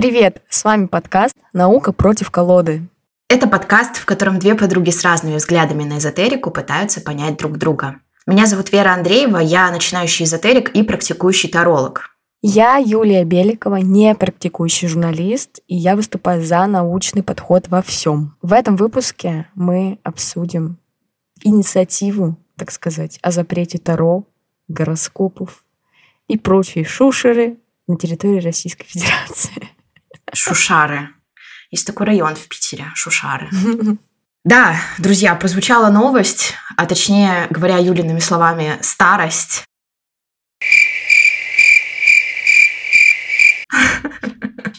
Привет! С вами подкаст «Наука против колоды». Это подкаст, в котором две подруги с разными взглядами на эзотерику пытаются понять друг друга. Меня зовут Вера Андреева, я начинающий эзотерик и практикующий таролог. Я Юлия Беликова, не практикующий журналист, и я выступаю за научный подход во всем. В этом выпуске мы обсудим инициативу, так сказать, о запрете Таро, гороскопов и прочие шушеры на территории Российской Федерации. Шушары. Есть такой район в Питере, Шушары. Да, друзья, прозвучала новость, а точнее, говоря Юлиными словами, старость.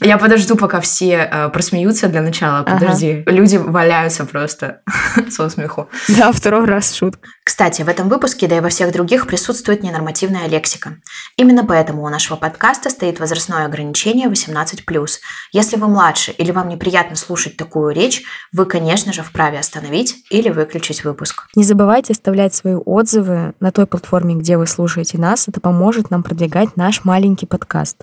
Я подожду, пока все э, просмеются для начала. Подожди. Ага. Люди валяются просто со смеху. Да, второй раз шутка. Кстати, в этом выпуске, да и во всех других, присутствует ненормативная лексика. Именно поэтому у нашего подкаста стоит возрастное ограничение 18+. Если вы младше или вам неприятно слушать такую речь, вы, конечно же, вправе остановить или выключить выпуск. Не забывайте оставлять свои отзывы на той платформе, где вы слушаете нас. Это поможет нам продвигать наш маленький подкаст.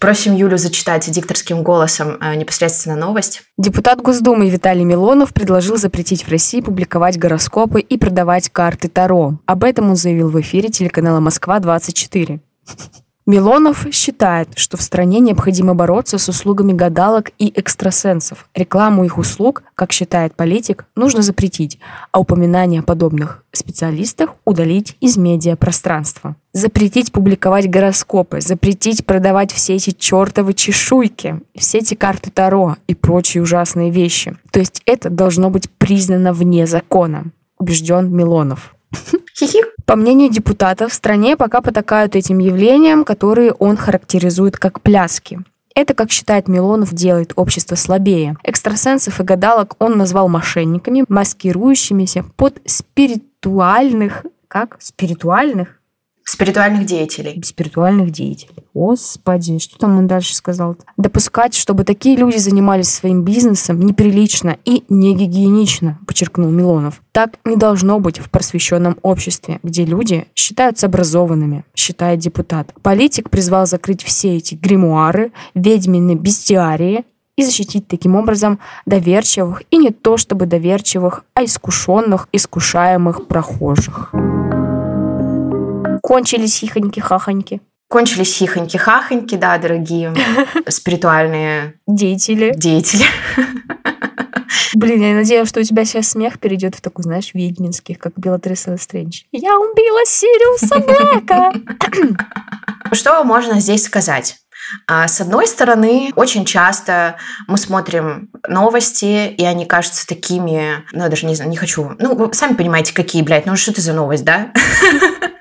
Просим Юлю зачитать дикторским голосом э, непосредственно новость. Депутат Госдумы Виталий Милонов предложил запретить в России публиковать гороскопы и продавать карты Таро. Об этом он заявил в эфире телеканала «Москва-24». Милонов считает, что в стране необходимо бороться с услугами гадалок и экстрасенсов. Рекламу их услуг, как считает политик, нужно запретить, а упоминания о подобных специалистах удалить из медиапространства. Запретить публиковать гороскопы, запретить продавать все эти чертовы чешуйки, все эти карты Таро и прочие ужасные вещи. То есть это должно быть признано вне закона, убежден Милонов. По мнению депутата, в стране пока потакают этим явлениям, которые он характеризует как пляски. Это, как считает Милонов, делает общество слабее. Экстрасенсов и гадалок он назвал мошенниками, маскирующимися под спиритуальных... Как? Спиритуальных? Спиритуальных деятелей. Спиритуальных деятелей. Господи, что там он дальше сказал? -то? Допускать, чтобы такие люди занимались своим бизнесом неприлично и не гигиенично, подчеркнул Милонов. Так не должно быть в просвещенном обществе, где люди считаются образованными, считает депутат. Политик призвал закрыть все эти гримуары, ведьмины бестиарии и защитить таким образом доверчивых и не то чтобы доверчивых, а искушенных, искушаемых прохожих. Кончились хихоньки-хахоньки. Кончились хихоньки-хахоньки, да, дорогие спиритуальные деятели. Деятели. Блин, я надеялась, что у тебя сейчас смех перейдет в такой, знаешь, ведьминский, как Белатриса Стрэндж. Я убила Сириуса Блэка! Что можно здесь сказать? А, с одной стороны, очень часто мы смотрим новости, и они кажутся такими, ну, я даже не знаю, не хочу, ну, вы сами понимаете, какие, блядь, ну, что это за новость, да?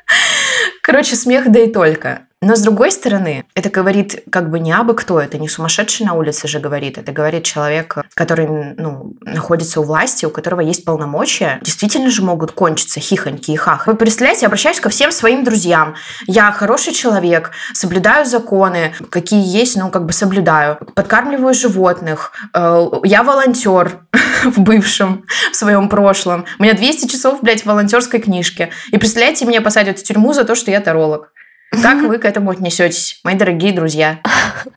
Короче, смех да и только. Но с другой стороны, это говорит как бы не абы кто, это не сумасшедший на улице же говорит, это говорит человек, который ну, находится у власти, у которого есть полномочия, действительно же могут кончиться хихоньки и хах. Вы представляете, я обращаюсь ко всем своим друзьям. Я хороший человек, соблюдаю законы, какие есть, ну как бы соблюдаю, подкармливаю животных, э, я волонтер в бывшем, в своем прошлом. У меня 200 часов, блядь, в волонтерской книжке. И представляете, меня посадят в тюрьму за то, что я таролог. Как вы к этому отнесетесь, мои дорогие друзья?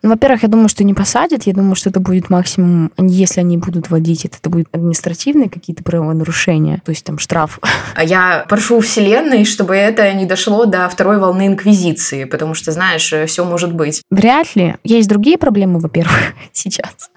Ну, во-первых, я думаю, что не посадят. Я думаю, что это будет максимум, если они будут водить это, это будет административные какие-то правонарушения, то есть там штраф. А я прошу Вселенной, чтобы это не дошло до второй волны инквизиции, потому что, знаешь, все может быть. Вряд ли. Есть другие проблемы, во-первых, сейчас.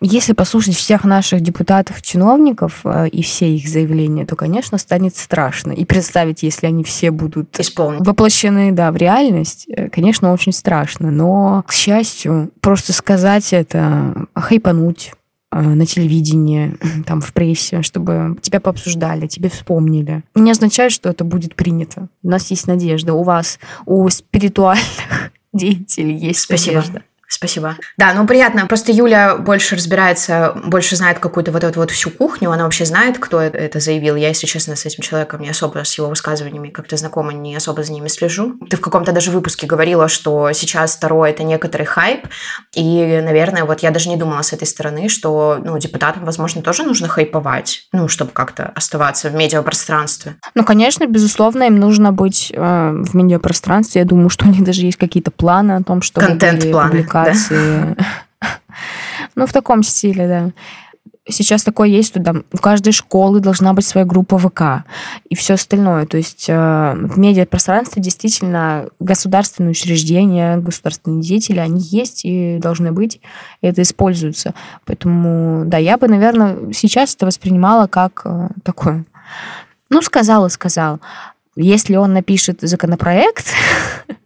Если послушать всех наших депутатов, чиновников э, и все их заявления, то, конечно, станет страшно. И представить, если они все будут Исполнить. воплощены да, в реальность, э, конечно, очень страшно. Но, к счастью, просто сказать это, хайпануть э, на телевидении, там, в прессе, чтобы тебя пообсуждали, тебе вспомнили. Не означает, что это будет принято. У нас есть надежда. У вас, у спиритуальных деятелей есть Спасибо. надежда. Спасибо. Да, ну приятно. Просто Юля больше разбирается, больше знает какую-то вот эту вот всю кухню. Она вообще знает, кто это заявил. Я, если честно, с этим человеком не особо с его высказываниями как-то знакома, не особо за ними слежу. Ты в каком-то даже выпуске говорила, что сейчас второе это некоторый хайп. И, наверное, вот я даже не думала с этой стороны, что ну, депутатам, возможно, тоже нужно хайповать, ну, чтобы как-то оставаться в медиапространстве. Ну, конечно, безусловно, им нужно быть э, в медиапространстве. Я думаю, что у них даже есть какие-то планы о том, что контент-планы ситуации. Ну, в таком стиле, да сейчас такое есть, что там у каждой школы должна быть своя группа ВК и все остальное. То есть э, в медиапространстве действительно государственные учреждения, государственные деятели, они есть и должны быть, и это используется. Поэтому, да, я бы, наверное, сейчас это воспринимала как э, такое, ну, сказал и сказал. Если он напишет законопроект,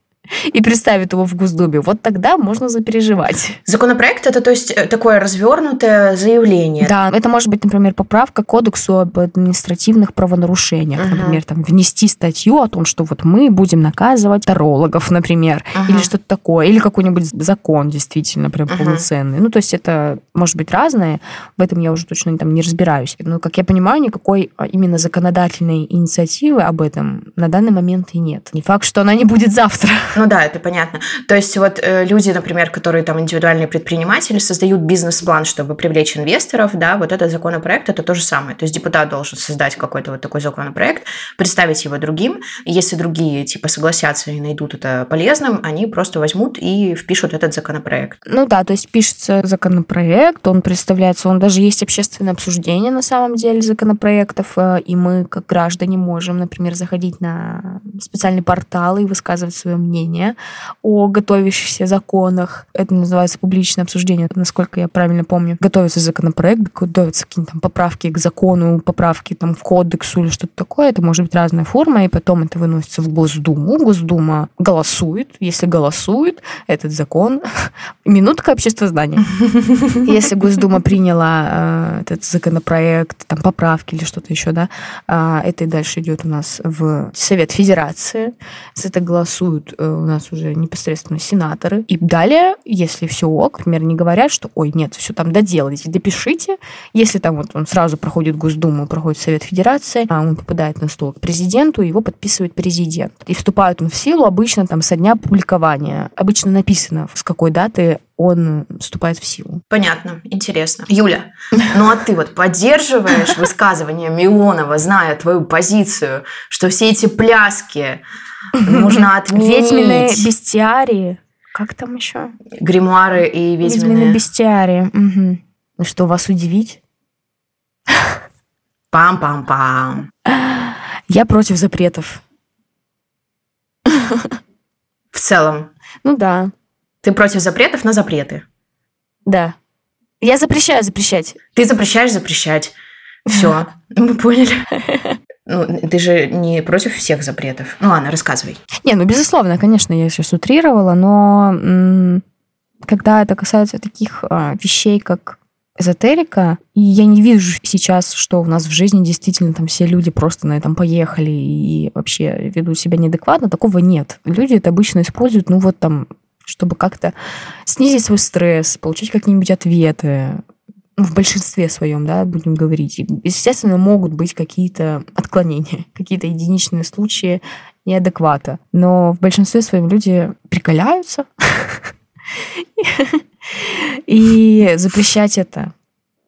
и представит его в Госдуме, вот тогда можно запереживать. Законопроект это то есть э, такое развернутое заявление. Да, это может быть, например, поправка к кодексу об административных правонарушениях, uh-huh. например, там внести статью о том, что вот мы будем наказывать тарологов, например, uh-huh. или что-то такое, или какой-нибудь закон действительно прям uh-huh. полноценный. Ну, то есть это может быть разное, в этом я уже точно там не разбираюсь. Но, как я понимаю, никакой а, именно законодательной инициативы об этом на данный момент и нет. Не факт, что она не будет завтра. Ну да, это понятно. То есть вот э, люди, например, которые там индивидуальные предприниматели, создают бизнес-план, чтобы привлечь инвесторов, да, вот этот законопроект это то же самое. То есть депутат должен создать какой-то вот такой законопроект, представить его другим, если другие типа согласятся и найдут это полезным, они просто возьмут и впишут этот законопроект. Ну да, то есть пишется законопроект, он представляется, он даже есть общественное обсуждение на самом деле законопроектов, э, и мы как граждане можем, например, заходить на специальный портал и высказывать свое мнение мнение о готовящихся законах. Это называется публичное обсуждение, насколько я правильно помню. Готовится законопроект, готовятся какие-то там поправки к закону, поправки там в кодексу или что-то такое. Это может быть разная форма, и потом это выносится в Госдуму. Госдума голосует. Если голосует, этот закон... Минутка общества знания. Если Госдума приняла э, этот законопроект, там поправки или что-то еще, да, э, это и дальше идет у нас в Совет Федерации. С это голосуют э, у нас уже непосредственно сенаторы. И далее, если все ок, например, не говорят, что ой, нет, все там доделайте, допишите. Если там вот он сразу проходит Госдуму, проходит Совет Федерации, а он попадает на стол к президенту, его подписывает президент. И вступает он в силу обычно там со дня публикования. Обычно написано, с какой даты он вступает в силу. Понятно, интересно. Юля, ну а ты вот поддерживаешь высказывание Милонова, зная твою позицию, что все эти пляски нужно отменить. Ведьминые бестиарии. Как там еще? Гримуары и ведьминые. Ведьминые бестиарии. Угу. Ну что, вас удивить? Пам-пам-пам. Я против запретов. В целом? Ну да. Ты против запретов на запреты? Да. Я запрещаю запрещать. Ты запрещаешь запрещать. Все, мы поняли. Ну, ты же не против всех запретов. Ну ладно, рассказывай. Не, ну безусловно, конечно, я сейчас утрировала, но когда это касается таких а, вещей, как эзотерика, и я не вижу сейчас, что у нас в жизни действительно там все люди просто на этом поехали и вообще ведут себя неадекватно, такого нет. Люди это обычно используют, ну вот там, чтобы как-то снизить свой стресс, получить какие-нибудь ответы, ну, в большинстве своем, да, будем говорить. Естественно, могут быть какие-то отклонения, какие-то единичные случаи неадеквата. Но в большинстве своем люди прикаляются. И запрещать это,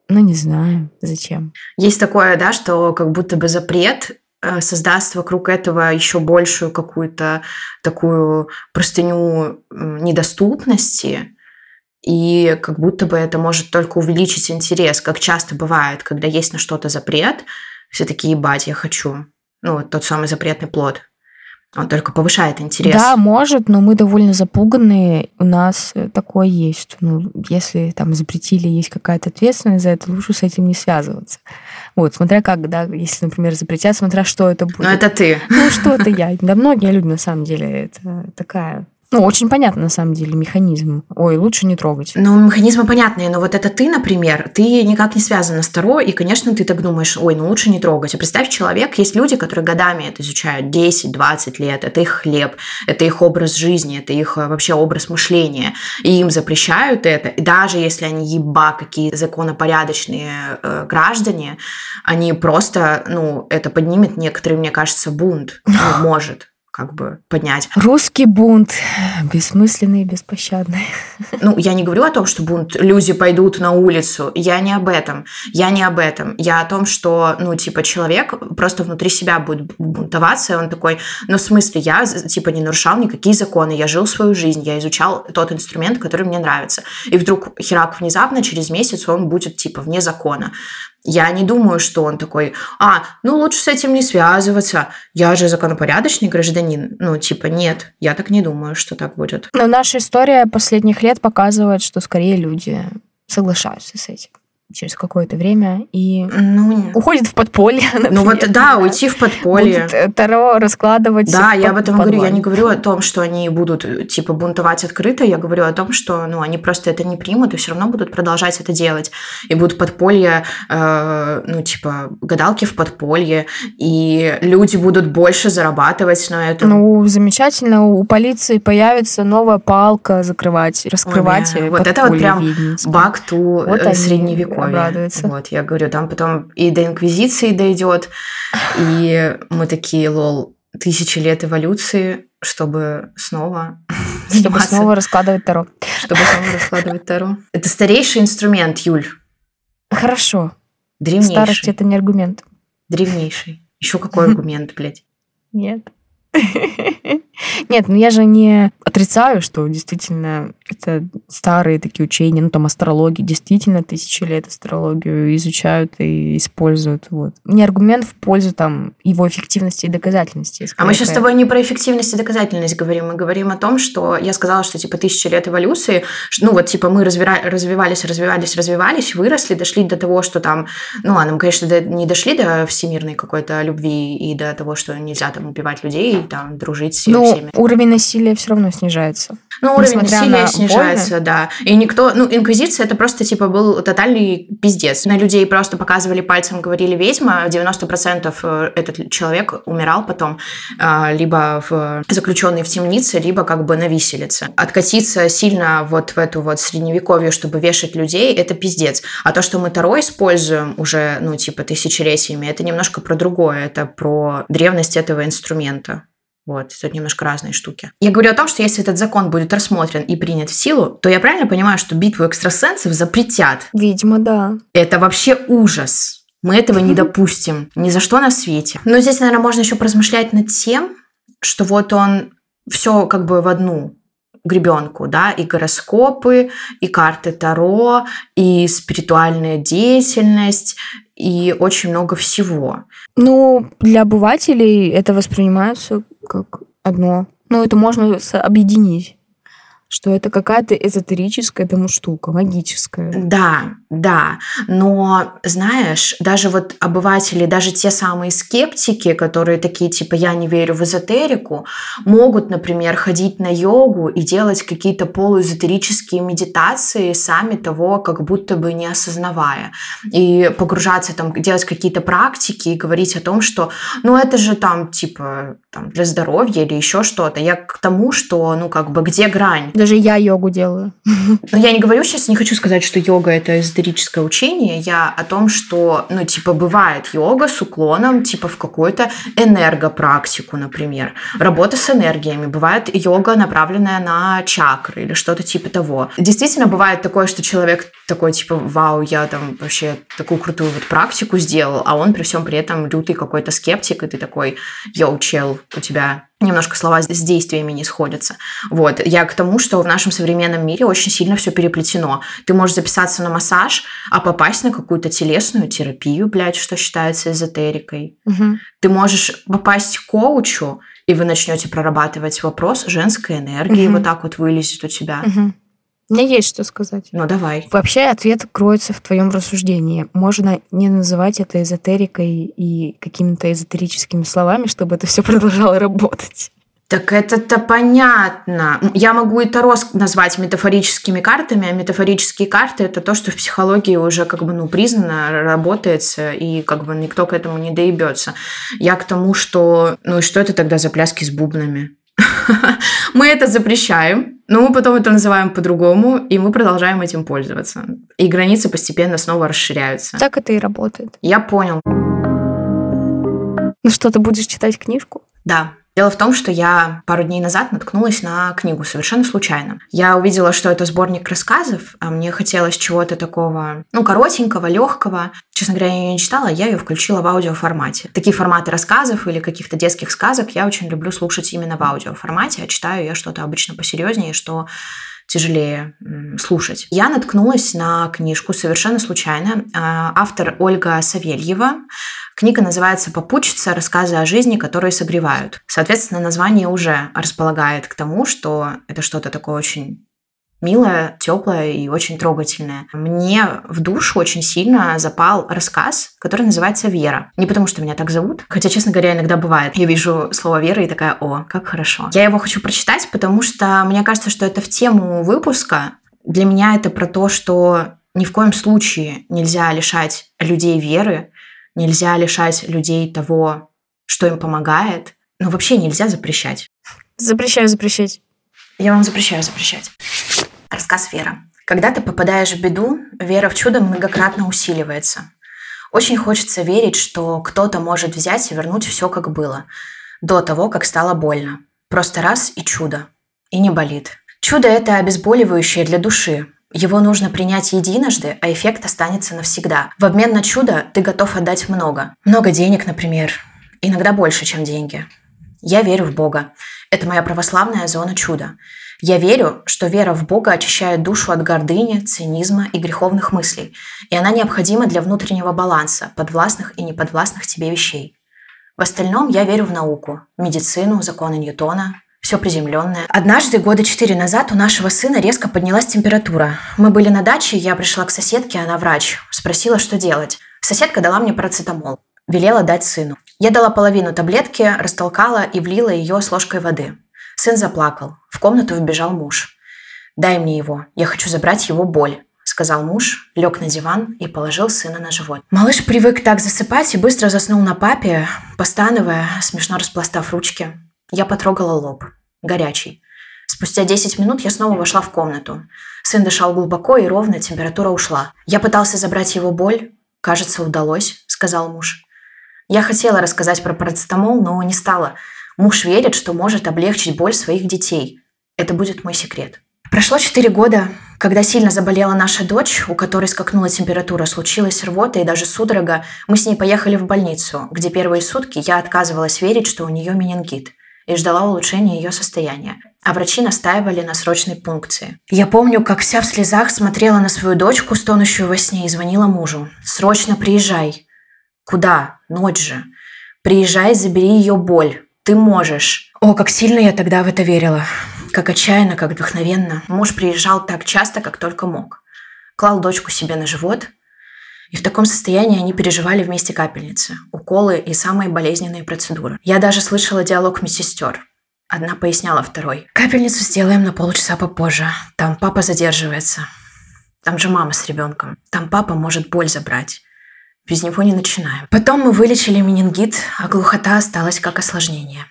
ну, не знаю, зачем. Есть такое, да, что как будто бы запрет создаст вокруг этого еще большую какую-то такую простыню недоступности, и как будто бы это может только увеличить интерес, как часто бывает, когда есть на что-то запрет, все такие, ебать, я хочу. Ну, вот тот самый запретный плод. Он только повышает интерес. Да, может, но мы довольно запуганные. У нас такое есть. Ну, если там запретили, есть какая-то ответственность за это, лучше с этим не связываться. Вот, смотря как, да, если, например, запретят, смотря что это будет. Ну, это ты. Ну, что это я. Да, многие люди, на самом деле, это такая ну, очень понятно, на самом деле, механизм. Ой, лучше не трогать. Ну, механизмы понятные, но вот это ты, например, ты никак не связана с Таро, и, конечно, ты так думаешь, ой, ну лучше не трогать. А представь, человек, есть люди, которые годами это изучают, 10-20 лет, это их хлеб, это их образ жизни, это их э, вообще образ мышления, и им запрещают это, и даже если они еба какие законопорядочные э, граждане, они просто, ну, это поднимет некоторые, мне кажется, бунт, ну, может как бы поднять. Русский бунт. Бессмысленный и беспощадный. Ну, я не говорю о том, что бунт, люди пойдут на улицу. Я не об этом. Я не об этом. Я о том, что, ну, типа, человек просто внутри себя будет бунтоваться, и он такой, ну, в смысле, я, типа, не нарушал никакие законы, я жил свою жизнь, я изучал тот инструмент, который мне нравится. И вдруг херак внезапно, через месяц он будет, типа, вне закона. Я не думаю, что он такой, а, ну лучше с этим не связываться, я же законопорядочный гражданин. Ну, типа, нет, я так не думаю, что так будет. Но наша история последних лет показывает, что скорее люди соглашаются с этим через какое-то время и ну, уходит в подполье. Например, ну вот да, уйти в подполье. Будет э, Таро раскладывать. Да, я об этом говорю. Я не говорю о том, что они будут типа бунтовать открыто. Я говорю о том, что ну они просто это не примут и все равно будут продолжать это делать и будут подполье, э, ну типа гадалки в подполье и люди будут больше зарабатывать на этом. Ну замечательно. У полиции появится новая палка закрывать, раскрывать. Ой, вот это вот прям back to вот э, средневековье обрадуется. Вот, я говорю, там потом и до инквизиции дойдет, и мы такие, лол, тысячи лет эволюции, чтобы снова чтобы снова раскладывать Таро. Чтобы снова раскладывать Таро. Это старейший инструмент, Юль. Хорошо. Древнейший. Старость – это не аргумент. Древнейший. Еще какой аргумент, блядь? Нет. Нет, ну я же не отрицаю, что действительно это старые такие учения, ну там астрологии, действительно тысячи лет астрологию изучают и используют. Вот. Не аргумент в пользу там его эффективности и доказательности. А мы сейчас с тобой не про эффективность и доказательность говорим, мы говорим о том, что я сказала, что типа тысячи лет эволюции, ну вот типа мы развира- развивались, развивались, развивались, выросли, дошли до того, что там, ну ладно, мы, конечно, не дошли до всемирной какой-то любви и до того, что нельзя там убивать людей, там дружить с ну, всеми. уровень насилия все равно снижается. Ну, уровень насилия снижается, войны. да. И никто... Ну, инквизиция это просто, типа, был тотальный пиздец. На людей просто показывали пальцем, говорили ведьма. 90% э, этот человек умирал потом э, либо в заключенный в темнице, либо как бы на виселице. Откатиться сильно вот в эту вот средневековье, чтобы вешать людей, это пиздец. А то, что мы Таро используем уже, ну, типа, тысячелетиями, это немножко про другое. Это про древность этого инструмента. Вот, это немножко разные штуки. Я говорю о том, что если этот закон будет рассмотрен и принят в силу, то я правильно понимаю, что битву экстрасенсов запретят? Видимо, да. Это вообще ужас. Мы этого не допустим ни за что на свете. Но здесь, наверное, можно еще поразмышлять над тем, что вот он все как бы в одну гребенку, да, и гороскопы, и карты Таро, и спиритуальная деятельность, и очень много всего. Ну, для обывателей это воспринимается как одно. Ну, это можно объединить что это какая-то эзотерическая тому штука, магическая. Да, да. Но, знаешь, даже вот обыватели, даже те самые скептики, которые такие, типа, я не верю в эзотерику, могут, например, ходить на йогу и делать какие-то полуэзотерические медитации, сами того как будто бы не осознавая. И погружаться там, делать какие-то практики и говорить о том, что, ну, это же там, типа, там, для здоровья или еще что-то. Я к тому, что, ну, как бы, где грань? Даже я йогу делаю. Но я не говорю сейчас, не хочу сказать, что йога это эзотерическое учение. Я о том, что, ну, типа, бывает йога с уклоном, типа, в какую-то энергопрактику, например. Работа с энергиями. Бывает йога, направленная на чакры или что-то типа того. Действительно, бывает такое, что человек такой, типа, вау, я там вообще такую крутую вот практику сделал, а он при всем при этом лютый какой-то скептик, и ты такой, йоу, чел, у тебя немножко слова с действиями не сходятся. Вот. Я к тому, что в нашем современном мире очень сильно все переплетено. Ты можешь записаться на массаж, а попасть на какую-то телесную терапию, блядь, что считается эзотерикой. Угу. Ты можешь попасть к коучу, и вы начнете прорабатывать вопрос женской энергии, угу. вот так вот вылезет у тебя. Угу. У меня есть что сказать. Ну, давай. Вообще ответ кроется в твоем рассуждении. Можно не называть это эзотерикой и какими-то эзотерическими словами, чтобы это все продолжало работать. Так это-то понятно. Я могу и Таро назвать метафорическими картами, а метафорические карты это то, что в психологии уже как бы ну признано, работается, и как бы никто к этому не доебется. Я к тому, что ну и что это тогда за пляски с бубнами? Мы это запрещаем, но мы потом это называем по-другому, и мы продолжаем этим пользоваться. И границы постепенно снова расширяются. Так это и работает. Я понял. Ну что, ты будешь читать книжку? Да. Дело в том, что я пару дней назад наткнулась на книгу совершенно случайно. Я увидела, что это сборник рассказов, а мне хотелось чего-то такого, ну, коротенького, легкого. Честно говоря, я ее не читала, я ее включила в аудиоформате. Такие форматы рассказов или каких-то детских сказок я очень люблю слушать именно в аудиоформате, а читаю я что-то обычно посерьезнее, что тяжелее слушать. Я наткнулась на книжку совершенно случайно. А, автор Ольга Савельева. Книга называется «Попутчица. Рассказы о жизни, которые согревают». Соответственно, название уже располагает к тому, что это что-то такое очень милая, теплая и очень трогательная. Мне в душу очень сильно запал рассказ, который называется «Вера». Не потому, что меня так зовут, хотя, честно говоря, иногда бывает. Я вижу слово «вера» и такая «О, как хорошо». Я его хочу прочитать, потому что мне кажется, что это в тему выпуска. Для меня это про то, что ни в коем случае нельзя лишать людей веры, нельзя лишать людей того, что им помогает, но вообще нельзя запрещать. Запрещаю запрещать. Я вам запрещаю запрещать. Рассказ Вера. Когда ты попадаешь в беду, вера в чудо многократно усиливается. Очень хочется верить, что кто-то может взять и вернуть все, как было, до того, как стало больно. Просто раз и чудо. И не болит. Чудо – это обезболивающее для души. Его нужно принять единожды, а эффект останется навсегда. В обмен на чудо ты готов отдать много. Много денег, например. Иногда больше, чем деньги. Я верю в Бога. Это моя православная зона чуда. Я верю, что вера в Бога очищает душу от гордыни, цинизма и греховных мыслей, и она необходима для внутреннего баланса подвластных и неподвластных тебе вещей. В остальном я верю в науку, медицину, законы Ньютона, все приземленное. Однажды, года четыре назад, у нашего сына резко поднялась температура. Мы были на даче, я пришла к соседке, она врач. Спросила, что делать. Соседка дала мне парацетамол. Велела дать сыну. Я дала половину таблетки, растолкала и влила ее с ложкой воды. Сын заплакал. В комнату вбежал муж. «Дай мне его. Я хочу забрать его боль», — сказал муж, лег на диван и положил сына на живот. Малыш привык так засыпать и быстро заснул на папе, постановая, смешно распластав ручки. Я потрогала лоб. Горячий. Спустя 10 минут я снова вошла в комнату. Сын дышал глубоко и ровно, температура ушла. Я пытался забрать его боль. «Кажется, удалось», — сказал муж. Я хотела рассказать про парацетамол, но не стала — Муж верит, что может облегчить боль своих детей. Это будет мой секрет. Прошло 4 года, когда сильно заболела наша дочь, у которой скакнула температура, случилась рвота и даже судорога, мы с ней поехали в больницу, где первые сутки я отказывалась верить, что у нее менингит, и ждала улучшения ее состояния. А врачи настаивали на срочной пункции. Я помню, как вся в слезах смотрела на свою дочку, стонущую во сне, и звонила мужу. «Срочно приезжай!» «Куда? Ночь же!» «Приезжай, забери ее боль!» Ты можешь. О, как сильно я тогда в это верила. Как отчаянно, как вдохновенно. Муж приезжал так часто, как только мог. Клал дочку себе на живот, и в таком состоянии они переживали вместе капельницы, уколы и самые болезненные процедуры. Я даже слышала диалог медсестер. Одна поясняла второй. Капельницу сделаем на полчаса попозже. Там папа задерживается. Там же мама с ребенком. Там папа может боль забрать. Без него не начинаем. Потом мы вылечили менингит, а глухота осталась как осложнение.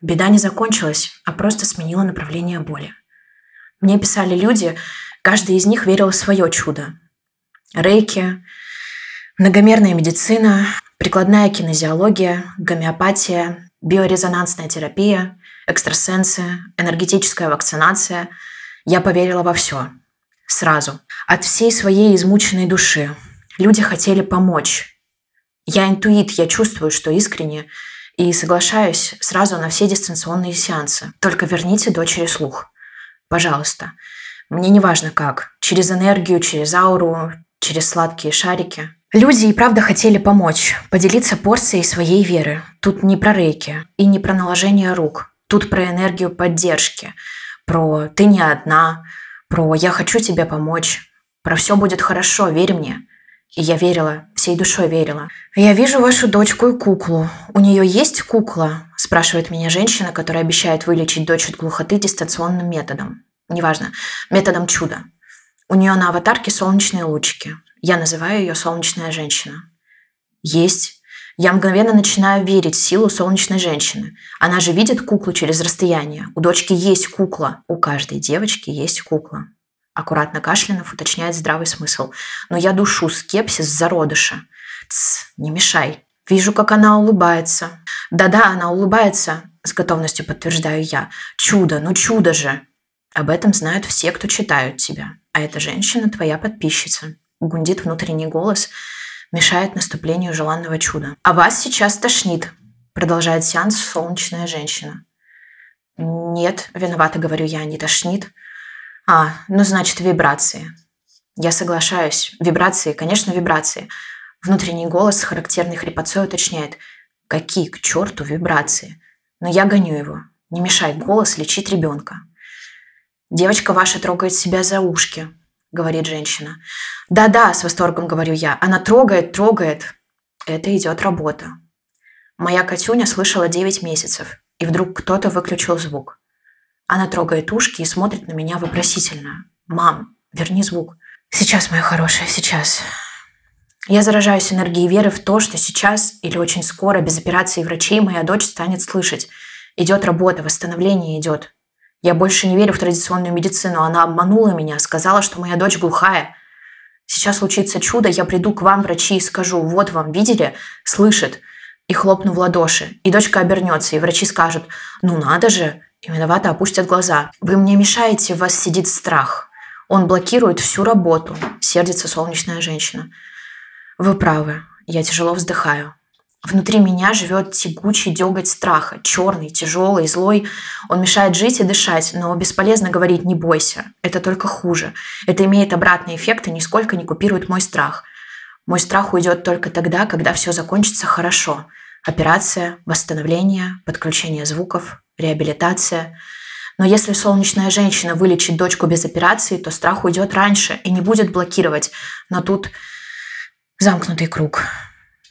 Беда не закончилась, а просто сменила направление боли. Мне писали люди, каждый из них верил в свое чудо. Рейки, многомерная медицина, прикладная кинезиология, гомеопатия, биорезонансная терапия, экстрасенсы, энергетическая вакцинация. Я поверила во все. Сразу. От всей своей измученной души, Люди хотели помочь. Я интуит, я чувствую, что искренне, и соглашаюсь сразу на все дистанционные сеансы. Только верните дочери слух. Пожалуйста. Мне не важно как. Через энергию, через ауру, через сладкие шарики. Люди и правда хотели помочь, поделиться порцией своей веры. Тут не про рейки и не про наложение рук. Тут про энергию поддержки, про «ты не одна», про «я хочу тебе помочь», про «все будет хорошо, верь мне». И я верила, всей душой верила. «Я вижу вашу дочку и куклу. У нее есть кукла?» – спрашивает меня женщина, которая обещает вылечить дочь от глухоты дистанционным методом. Неважно, методом чуда. У нее на аватарке солнечные лучики. Я называю ее «солнечная женщина». Есть. Я мгновенно начинаю верить в силу солнечной женщины. Она же видит куклу через расстояние. У дочки есть кукла. У каждой девочки есть кукла аккуратно кашлянув, уточняет здравый смысл. Но я душу скепсис в зародыше. Не мешай. Вижу, как она улыбается. Да-да, она улыбается. с готовностью подтверждаю я. Чудо, ну чудо же. Об этом знают все, кто читают тебя. А эта женщина твоя подписчица. Гундит внутренний голос, мешает наступлению желанного чуда. А вас сейчас тошнит, продолжает сеанс солнечная женщина. Нет, виновата, говорю я, не тошнит. А, ну значит вибрации. Я соглашаюсь. Вибрации, конечно, вибрации. Внутренний голос с характерной хрипотцой уточняет. Какие к черту вибрации? Но я гоню его. Не мешай голос лечить ребенка. Девочка ваша трогает себя за ушки, говорит женщина. Да-да, с восторгом говорю я. Она трогает, трогает. Это идет работа. Моя Катюня слышала 9 месяцев, и вдруг кто-то выключил звук. Она трогает ушки и смотрит на меня вопросительно. «Мам, верни звук». «Сейчас, моя хорошая, сейчас». Я заражаюсь энергией веры в то, что сейчас или очень скоро без операции врачей моя дочь станет слышать. Идет работа, восстановление идет. Я больше не верю в традиционную медицину. Она обманула меня, сказала, что моя дочь глухая. Сейчас случится чудо, я приду к вам, врачи, и скажу, вот вам, видели? Слышит. И хлопну в ладоши. И дочка обернется, и врачи скажут, ну надо же. И виновато опустят глаза. Вы мне мешаете, в вас сидит страх. Он блокирует всю работу, сердится солнечная женщина. Вы правы. Я тяжело вздыхаю. Внутри меня живет тягучий деготь страха, черный, тяжелый, злой. Он мешает жить и дышать, но бесполезно говорить «не бойся». Это только хуже. Это имеет обратный эффект и нисколько не купирует мой страх. Мой страх уйдет только тогда, когда все закончится хорошо. Операция, восстановление, подключение звуков, реабилитация. Но если солнечная женщина вылечит дочку без операции, то страх уйдет раньше и не будет блокировать. Но тут Замкнутый круг.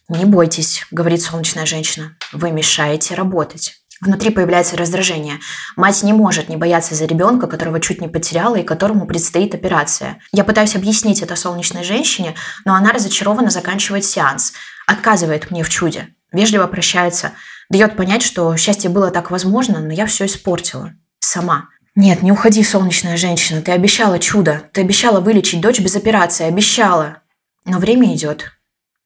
«Не бойтесь», — говорит солнечная женщина. «Вы мешаете работать». Внутри появляется раздражение. Мать не может не бояться за ребенка, которого чуть не потеряла и которому предстоит операция. Я пытаюсь объяснить это солнечной женщине, но она разочарованно заканчивает сеанс, отказывает мне в чуде, вежливо прощается, дает понять, что счастье было так возможно, но я все испортила. Сама. Нет, не уходи, солнечная женщина, ты обещала чудо, ты обещала вылечить дочь без операции, обещала. Но время идет,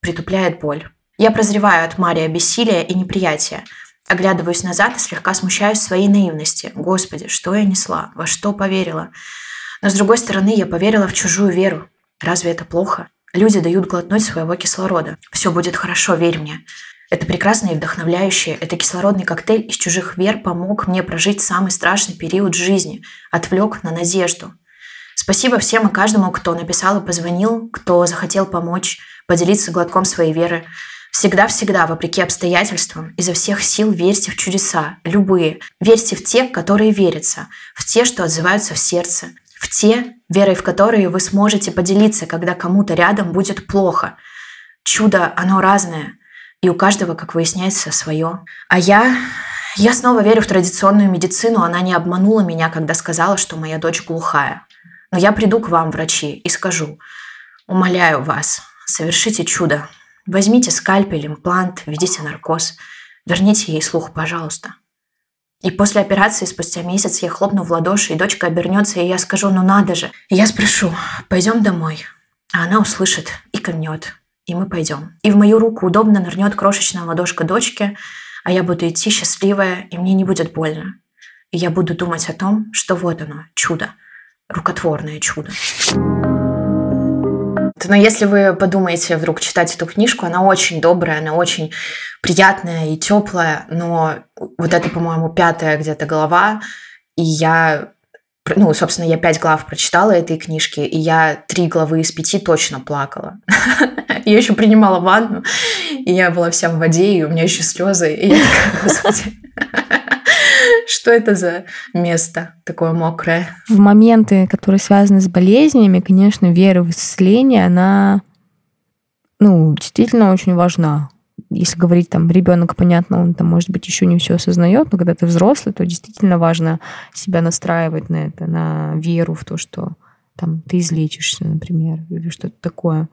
притупляет боль. Я прозреваю от Мария бессилия и неприятия. Оглядываюсь назад и слегка смущаюсь своей наивности. Господи, что я несла? Во что поверила? Но с другой стороны, я поверила в чужую веру. Разве это плохо? Люди дают глотнуть своего кислорода. Все будет хорошо, верь мне. Это прекрасно и вдохновляющее. Это кислородный коктейль из чужих вер помог мне прожить самый страшный период жизни. Отвлек на надежду. Спасибо всем и каждому, кто написал и позвонил, кто захотел помочь, поделиться глотком своей веры. Всегда-всегда, вопреки обстоятельствам, изо всех сил верьте в чудеса, любые. Верьте в те, которые верятся, в те, что отзываются в сердце, в те, верой в которые вы сможете поделиться, когда кому-то рядом будет плохо. Чудо, оно разное, и у каждого, как выясняется, свое. А я... Я снова верю в традиционную медицину, она не обманула меня, когда сказала, что моя дочь глухая. Но я приду к вам, врачи, и скажу, умоляю вас, совершите чудо. Возьмите скальпель, имплант, введите наркоз, верните ей слух, пожалуйста. И после операции, спустя месяц, я хлопну в ладоши, и дочка обернется, и я скажу, ну надо же. И я спрошу, пойдем домой. А она услышит и кивнет, и мы пойдем. И в мою руку удобно нырнет крошечная ладошка дочки, а я буду идти счастливая, и мне не будет больно. И я буду думать о том, что вот оно, чудо рукотворное чудо. Но если вы подумаете вдруг читать эту книжку, она очень добрая, она очень приятная и теплая, но вот это, по-моему, пятая где-то глава, и я ну, собственно, я пять глав прочитала этой книжки, и я три главы из пяти точно плакала. Я еще принимала ванну, и я была вся в воде, и у меня еще слезы, и я такая, господи. Что это за место такое мокрое? В моменты, которые связаны с болезнями, конечно, вера в исцеление, она ну, действительно очень важна. Если говорить там ребенок, понятно, он там, может быть, еще не все осознает, но когда ты взрослый, то действительно важно себя настраивать на это, на веру в то, что там ты излечишься, например, или что-то такое.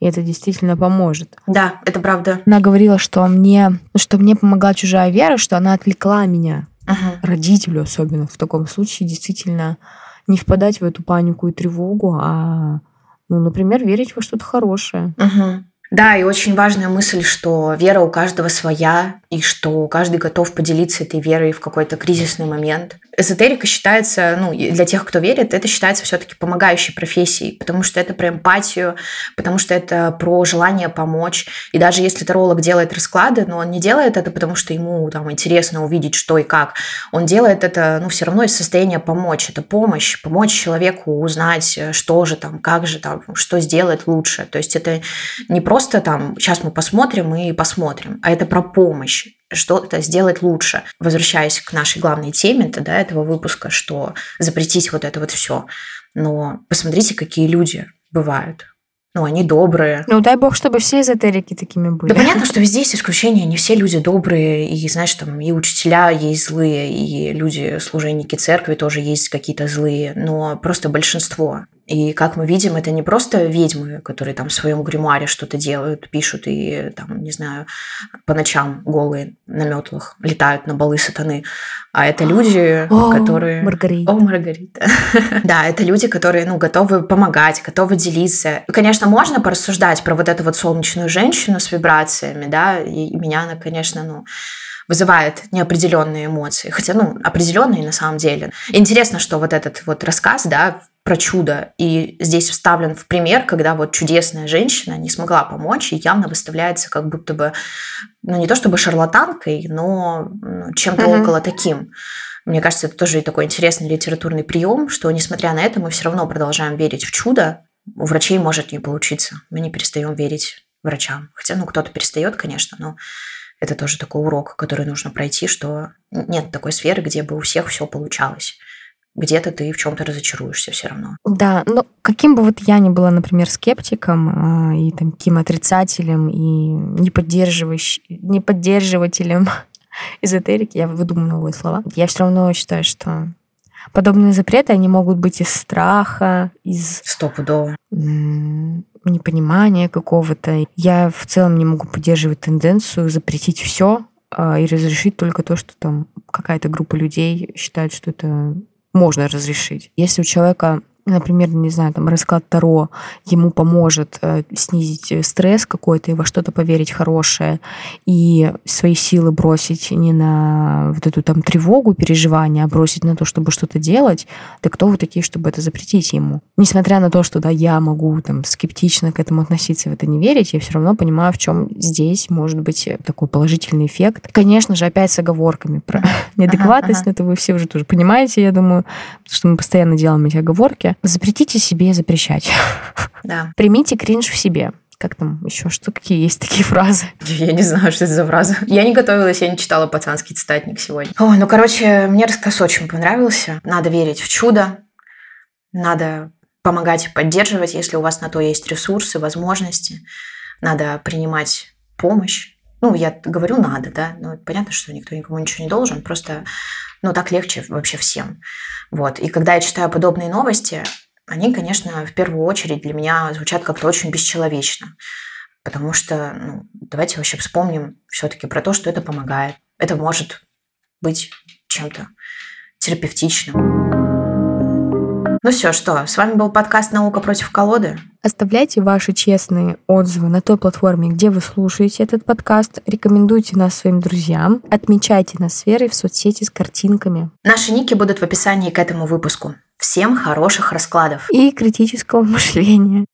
И это действительно поможет. Да, это правда. Она говорила, что мне, что мне помогла чужая вера, что она отвлекла меня Ага. родителю особенно в таком случае действительно не впадать в эту панику и тревогу, а, ну, например, верить во что-то хорошее. Угу. Да, и очень важная мысль, что вера у каждого своя, и что каждый готов поделиться этой верой в какой-то кризисный момент. Эзотерика считается, ну, для тех, кто верит, это считается все-таки помогающей профессией, потому что это про эмпатию, потому что это про желание помочь. И даже если таролог делает расклады, но он не делает это, потому что ему там интересно увидеть, что и как. Он делает это, ну, все равно из состояния помочь. Это помощь, помочь человеку узнать, что же там, как же там, что сделать лучше. То есть это не просто там, сейчас мы посмотрим и посмотрим, а это про помощь что-то сделать лучше. Возвращаясь к нашей главной теме да, этого выпуска, что запретить вот это вот все. Но посмотрите, какие люди бывают. Ну, они добрые. Ну, дай бог, чтобы все эзотерики такими были. Да понятно, что везде есть исключения, не все люди добрые, и, знаешь, там и учителя есть злые, и люди, служенники церкви тоже есть какие-то злые, но просто большинство. И как мы видим, это не просто ведьмы, которые там в своем гримуаре что-то делают, пишут и там, не знаю, по ночам голые на метлах летают на балы сатаны, а это люди, О, которые... Маргарита. О, Маргарита. да, это люди, которые, ну, готовы помогать, готовы делиться. Конечно, можно порассуждать про вот эту вот солнечную женщину с вибрациями, да, и меня она, конечно, ну, вызывает неопределенные эмоции, хотя, ну, определенные на самом деле. Интересно, что вот этот вот рассказ, да, про чудо, и здесь вставлен в пример, когда вот чудесная женщина не смогла помочь и явно выставляется как будто бы, ну, не то чтобы шарлатанкой, но ну, чем-то mm-hmm. около таким. Мне кажется, это тоже такой интересный литературный прием, что, несмотря на это, мы все равно продолжаем верить в чудо. У врачей может не получиться. Мы не перестаем верить врачам. Хотя, ну, кто-то перестает, конечно, но это тоже такой урок, который нужно пройти, что нет такой сферы, где бы у всех все получалось. Где-то ты в чем-то разочаруешься все равно. Да, но каким бы вот я ни была, например, скептиком э, и там таким отрицателем и не, поддерживающим, не поддерживателем эзотерики, я выдумаю новые слова, я все равно считаю, что подобные запреты, они могут быть из страха, из... Стопудово непонимания какого-то. Я в целом не могу поддерживать тенденцию запретить все а, и разрешить только то, что там какая-то группа людей считает, что это можно разрешить. Если у человека например, не знаю, там расклад Таро ему поможет э, снизить э, стресс какой-то и во что-то поверить хорошее, и свои силы бросить не на вот эту там тревогу, переживания, а бросить на то, чтобы что-то делать, да кто вы такие, чтобы это запретить ему? Несмотря на то, что да, я могу там скептично к этому относиться, в это не верить, я все равно понимаю, в чем здесь может быть такой положительный эффект. Конечно же, опять с оговорками про неадекватность, но это вы все уже тоже понимаете, я думаю, потому что мы постоянно делаем эти оговорки. Запретите себе запрещать. Да. Примите кринж в себе. Как там еще? Что какие есть такие фразы? Я не знаю, что это за фраза. Я не готовилась, я не читала пацанский цитатник сегодня. Ой, ну, короче, мне рассказ очень понравился. Надо верить в чудо. Надо помогать и поддерживать, если у вас на то есть ресурсы, возможности. Надо принимать помощь. Ну, я говорю надо, да, но понятно, что никто никому ничего не должен, просто, ну, так легче вообще всем. Вот. И когда я читаю подобные новости, они, конечно, в первую очередь для меня звучат как-то очень бесчеловечно. Потому что, ну, давайте вообще вспомним все-таки про то, что это помогает. Это может быть чем-то терапевтичным. Ну все, что, с вами был подкаст «Наука против колоды». Оставляйте ваши честные отзывы на той платформе, где вы слушаете этот подкаст. Рекомендуйте нас своим друзьям. Отмечайте нас сферой в соцсети с картинками. Наши ники будут в описании к этому выпуску. Всем хороших раскладов. И критического мышления.